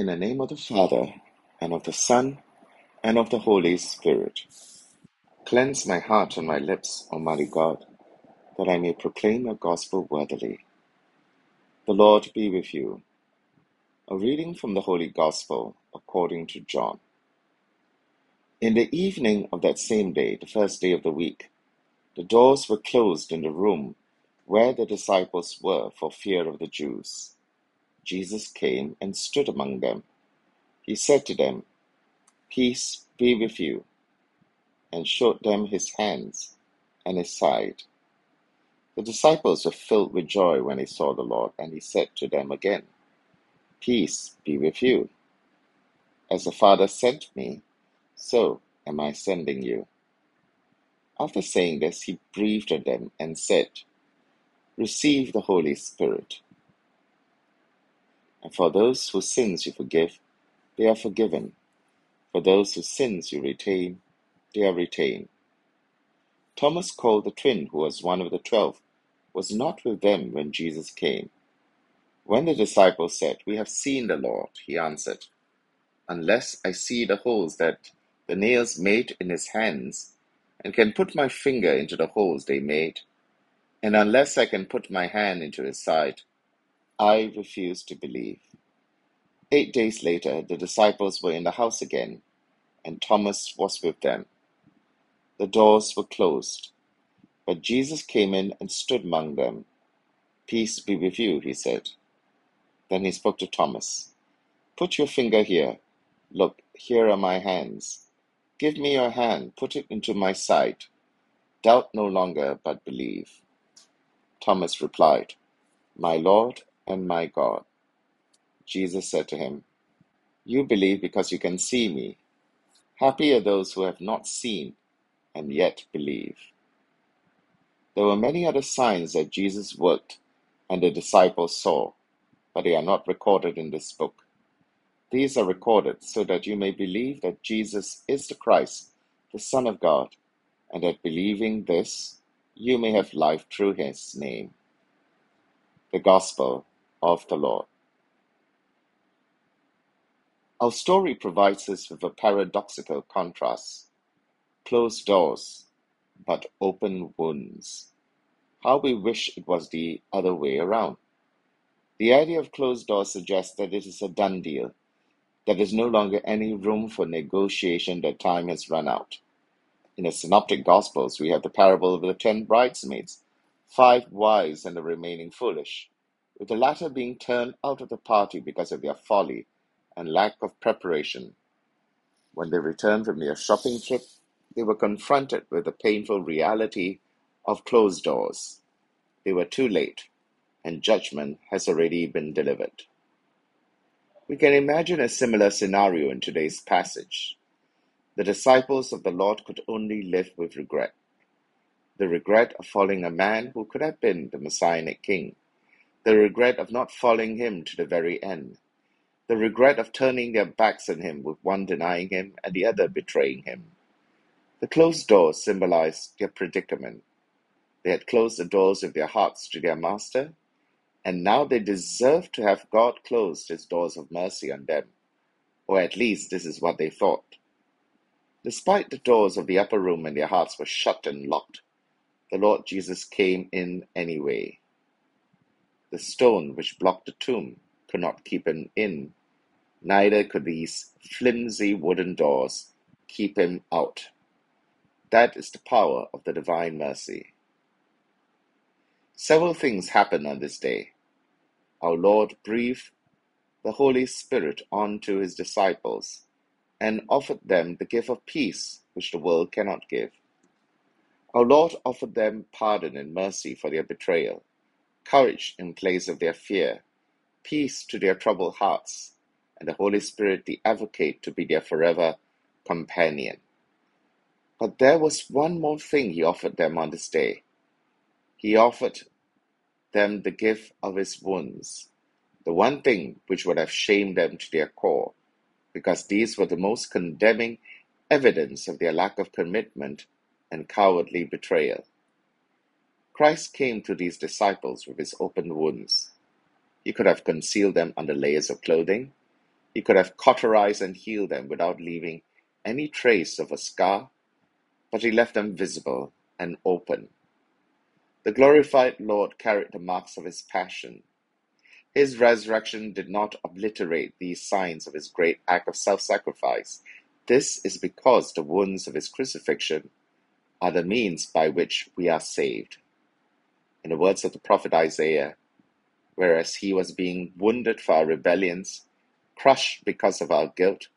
In the name of the Father, and of the Son, and of the Holy Spirit. Cleanse my heart and my lips, Almighty God, that I may proclaim your gospel worthily. The Lord be with you. A reading from the Holy Gospel according to John. In the evening of that same day, the first day of the week, the doors were closed in the room where the disciples were for fear of the Jews. Jesus came and stood among them. He said to them, Peace be with you, and showed them his hands and his side. The disciples were filled with joy when they saw the Lord, and he said to them again, Peace be with you. As the Father sent me, so am I sending you. After saying this, he breathed on them and said, Receive the Holy Spirit. And for those whose sins you forgive, they are forgiven. For those whose sins you retain, they are retained. Thomas, called the twin, who was one of the twelve, was not with them when Jesus came. When the disciples said, We have seen the Lord, he answered, Unless I see the holes that the nails made in his hands, and can put my finger into the holes they made, and unless I can put my hand into his side, I refuse to believe. Eight days later, the disciples were in the house again, and Thomas was with them. The doors were closed, but Jesus came in and stood among them. Peace be with you, he said. Then he spoke to Thomas. Put your finger here. Look, here are my hands. Give me your hand, put it into my side. Doubt no longer, but believe. Thomas replied, My Lord and my God. Jesus said to him, You believe because you can see me. Happy are those who have not seen and yet believe. There were many other signs that Jesus worked and the disciples saw, but they are not recorded in this book. These are recorded so that you may believe that Jesus is the Christ, the Son of God, and that believing this, you may have life through his name. The Gospel of the Lord. Our story provides us with a paradoxical contrast closed doors, but open wounds. How we wish it was the other way around. The idea of closed doors suggests that it is a done deal, that there is no longer any room for negotiation, that time has run out. In the Synoptic Gospels, we have the parable of the ten bridesmaids, five wise and the remaining foolish, with the latter being turned out of the party because of their folly and lack of preparation. When they returned from their shopping trip, they were confronted with the painful reality of closed doors. They were too late, and judgment has already been delivered. We can imagine a similar scenario in today's passage. The disciples of the Lord could only live with regret. The regret of following a man who could have been the Messianic king. The regret of not following him to the very end the regret of turning their backs on him with one denying him and the other betraying him. The closed doors symbolized their predicament. They had closed the doors of their hearts to their master, and now they deserved to have God close his doors of mercy on them, or at least this is what they thought. Despite the doors of the upper room and their hearts were shut and locked, the Lord Jesus came in anyway. The stone which blocked the tomb could not keep him in Neither could these flimsy wooden doors keep him out. That is the power of the divine mercy. Several things happened on this day. Our Lord breathed the Holy Spirit onto his disciples and offered them the gift of peace which the world cannot give. Our Lord offered them pardon and mercy for their betrayal, courage in place of their fear, peace to their troubled hearts, and the Holy Spirit the Advocate to be their forever companion. But there was one more thing he offered them on this day. He offered them the gift of his wounds, the one thing which would have shamed them to their core, because these were the most condemning evidence of their lack of commitment and cowardly betrayal. Christ came to these disciples with his open wounds. He could have concealed them under layers of clothing, He could have cauterized and healed them without leaving any trace of a scar, but he left them visible and open. The glorified Lord carried the marks of his passion. His resurrection did not obliterate these signs of his great act of self sacrifice. This is because the wounds of his crucifixion are the means by which we are saved. In the words of the prophet Isaiah, whereas he was being wounded for our rebellions, crushed because of our guilt,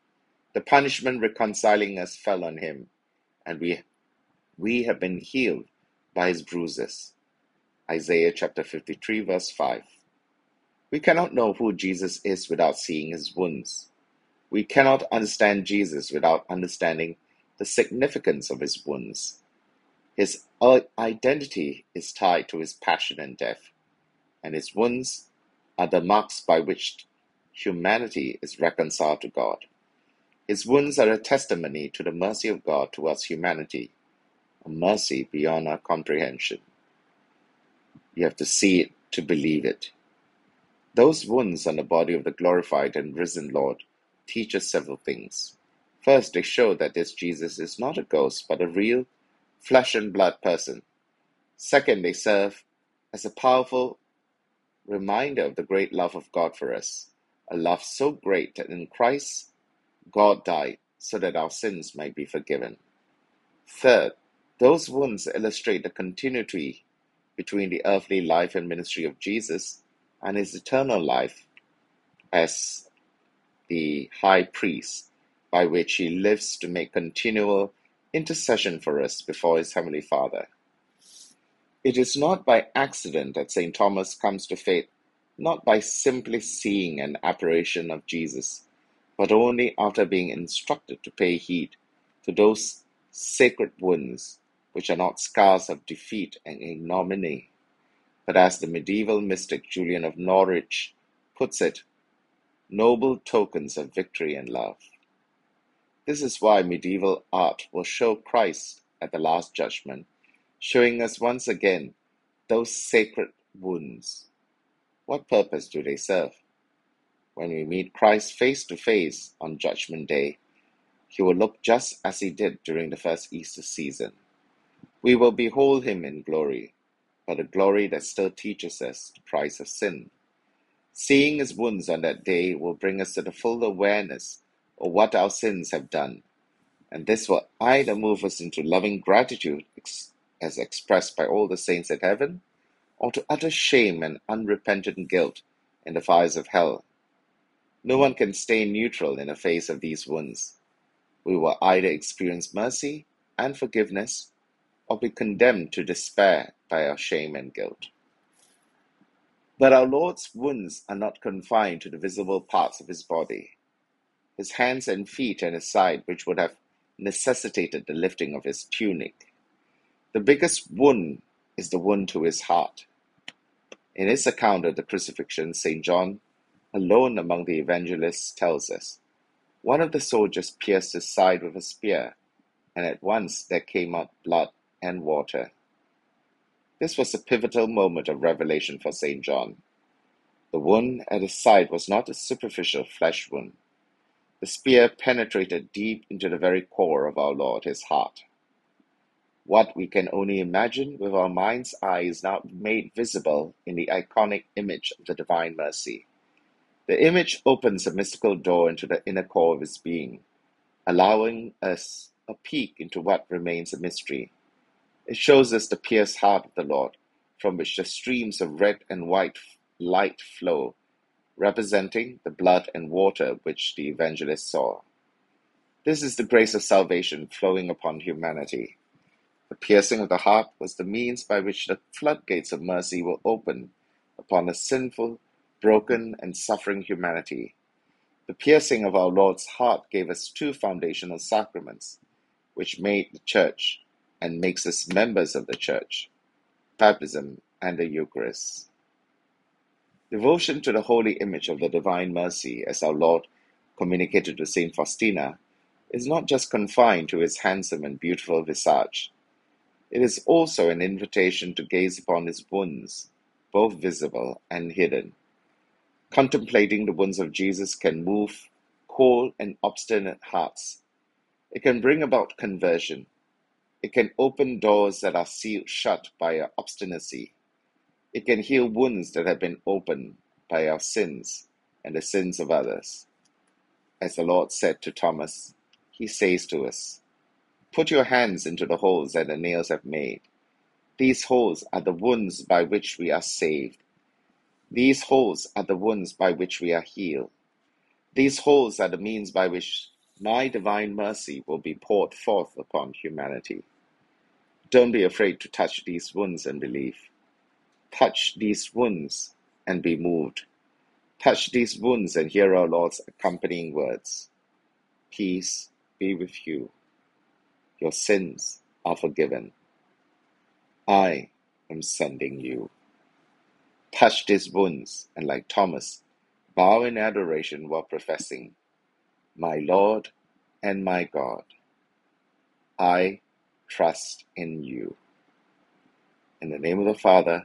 the punishment reconciling us fell on him, and we, we have been healed by his bruises. Isaiah chapter 53, verse 5. We cannot know who Jesus is without seeing his wounds. We cannot understand Jesus without understanding the significance of his wounds. His identity is tied to his passion and death, and his wounds are the marks by which humanity is reconciled to God. His wounds are a testimony to the mercy of God towards humanity, a mercy beyond our comprehension. You have to see it to believe it. Those wounds on the body of the glorified and risen Lord teach us several things. First, they show that this Jesus is not a ghost, but a real flesh and blood person. Second, they serve as a powerful reminder of the great love of God for us, a love so great that in Christ God died so that our sins might be forgiven. Third, those wounds illustrate the continuity between the earthly life and ministry of Jesus and his eternal life as the high priest, by which he lives to make continual intercession for us before his heavenly Father. It is not by accident that St. Thomas comes to faith, not by simply seeing an apparition of Jesus, but only after being instructed to pay heed to those sacred wounds which are not scars of defeat and ignominy, but as the medieval mystic Julian of Norwich puts it, noble tokens of victory and love. This is why medieval art will show Christ at the Last Judgment, showing us once again those sacred wounds. What purpose do they serve? When we meet Christ face to face on Judgment Day, he will look just as he did during the first Easter season. We will behold him in glory, but a glory that still teaches us the price of sin. Seeing his wounds on that day will bring us to the full awareness or what our sins have done, and this will either move us into loving gratitude as expressed by all the saints in heaven, or to utter shame and unrepentant guilt in the fires of hell. No one can stay neutral in the face of these wounds. We will either experience mercy and forgiveness, or be condemned to despair by our shame and guilt. But our Lord's wounds are not confined to the visible parts of his body his hands and feet and his side, which would have necessitated the lifting of his tunic. The biggest wound is the wound to his heart. In his account of the crucifixion, St. John, alone among the evangelists, tells us one of the soldiers pierced his side with a spear, and at once there came out blood and water. This was a pivotal moment of revelation for St. John. The wound at his side was not a superficial flesh wound, the spear penetrated deep into the very core of our Lord, his heart. What we can only imagine with our mind's eye is now made visible in the iconic image of the Divine Mercy. The image opens a mystical door into the inner core of his being, allowing us a peek into what remains a mystery. It shows us the pierced heart of the Lord, from which the streams of red and white light flow representing the blood and water which the evangelist saw. This is the grace of salvation flowing upon humanity. The piercing of the heart was the means by which the floodgates of mercy were opened upon a sinful, broken, and suffering humanity. The piercing of our Lord's heart gave us two foundational sacraments, which made the Church and makes us members of the Church baptism and the Eucharist. Devotion to the holy image of the Divine Mercy, as our Lord communicated to Saint Faustina, is not just confined to his handsome and beautiful visage. It is also an invitation to gaze upon his wounds, both visible and hidden. Contemplating the wounds of Jesus can move cold and obstinate hearts. It can bring about conversion. It can open doors that are sealed shut by obstinacy. It can heal wounds that have been opened by our sins and the sins of others. As the Lord said to Thomas, He says to us, Put your hands into the holes that the nails have made. These holes are the wounds by which we are saved. These holes are the wounds by which we are healed. These holes are the means by which my divine mercy will be poured forth upon humanity. Don't be afraid to touch these wounds and believe. Touch these wounds and be moved. Touch these wounds and hear our Lord's accompanying words. Peace be with you. Your sins are forgiven. I am sending you. Touch these wounds and, like Thomas, bow in adoration while professing, My Lord and my God, I trust in you. In the name of the Father,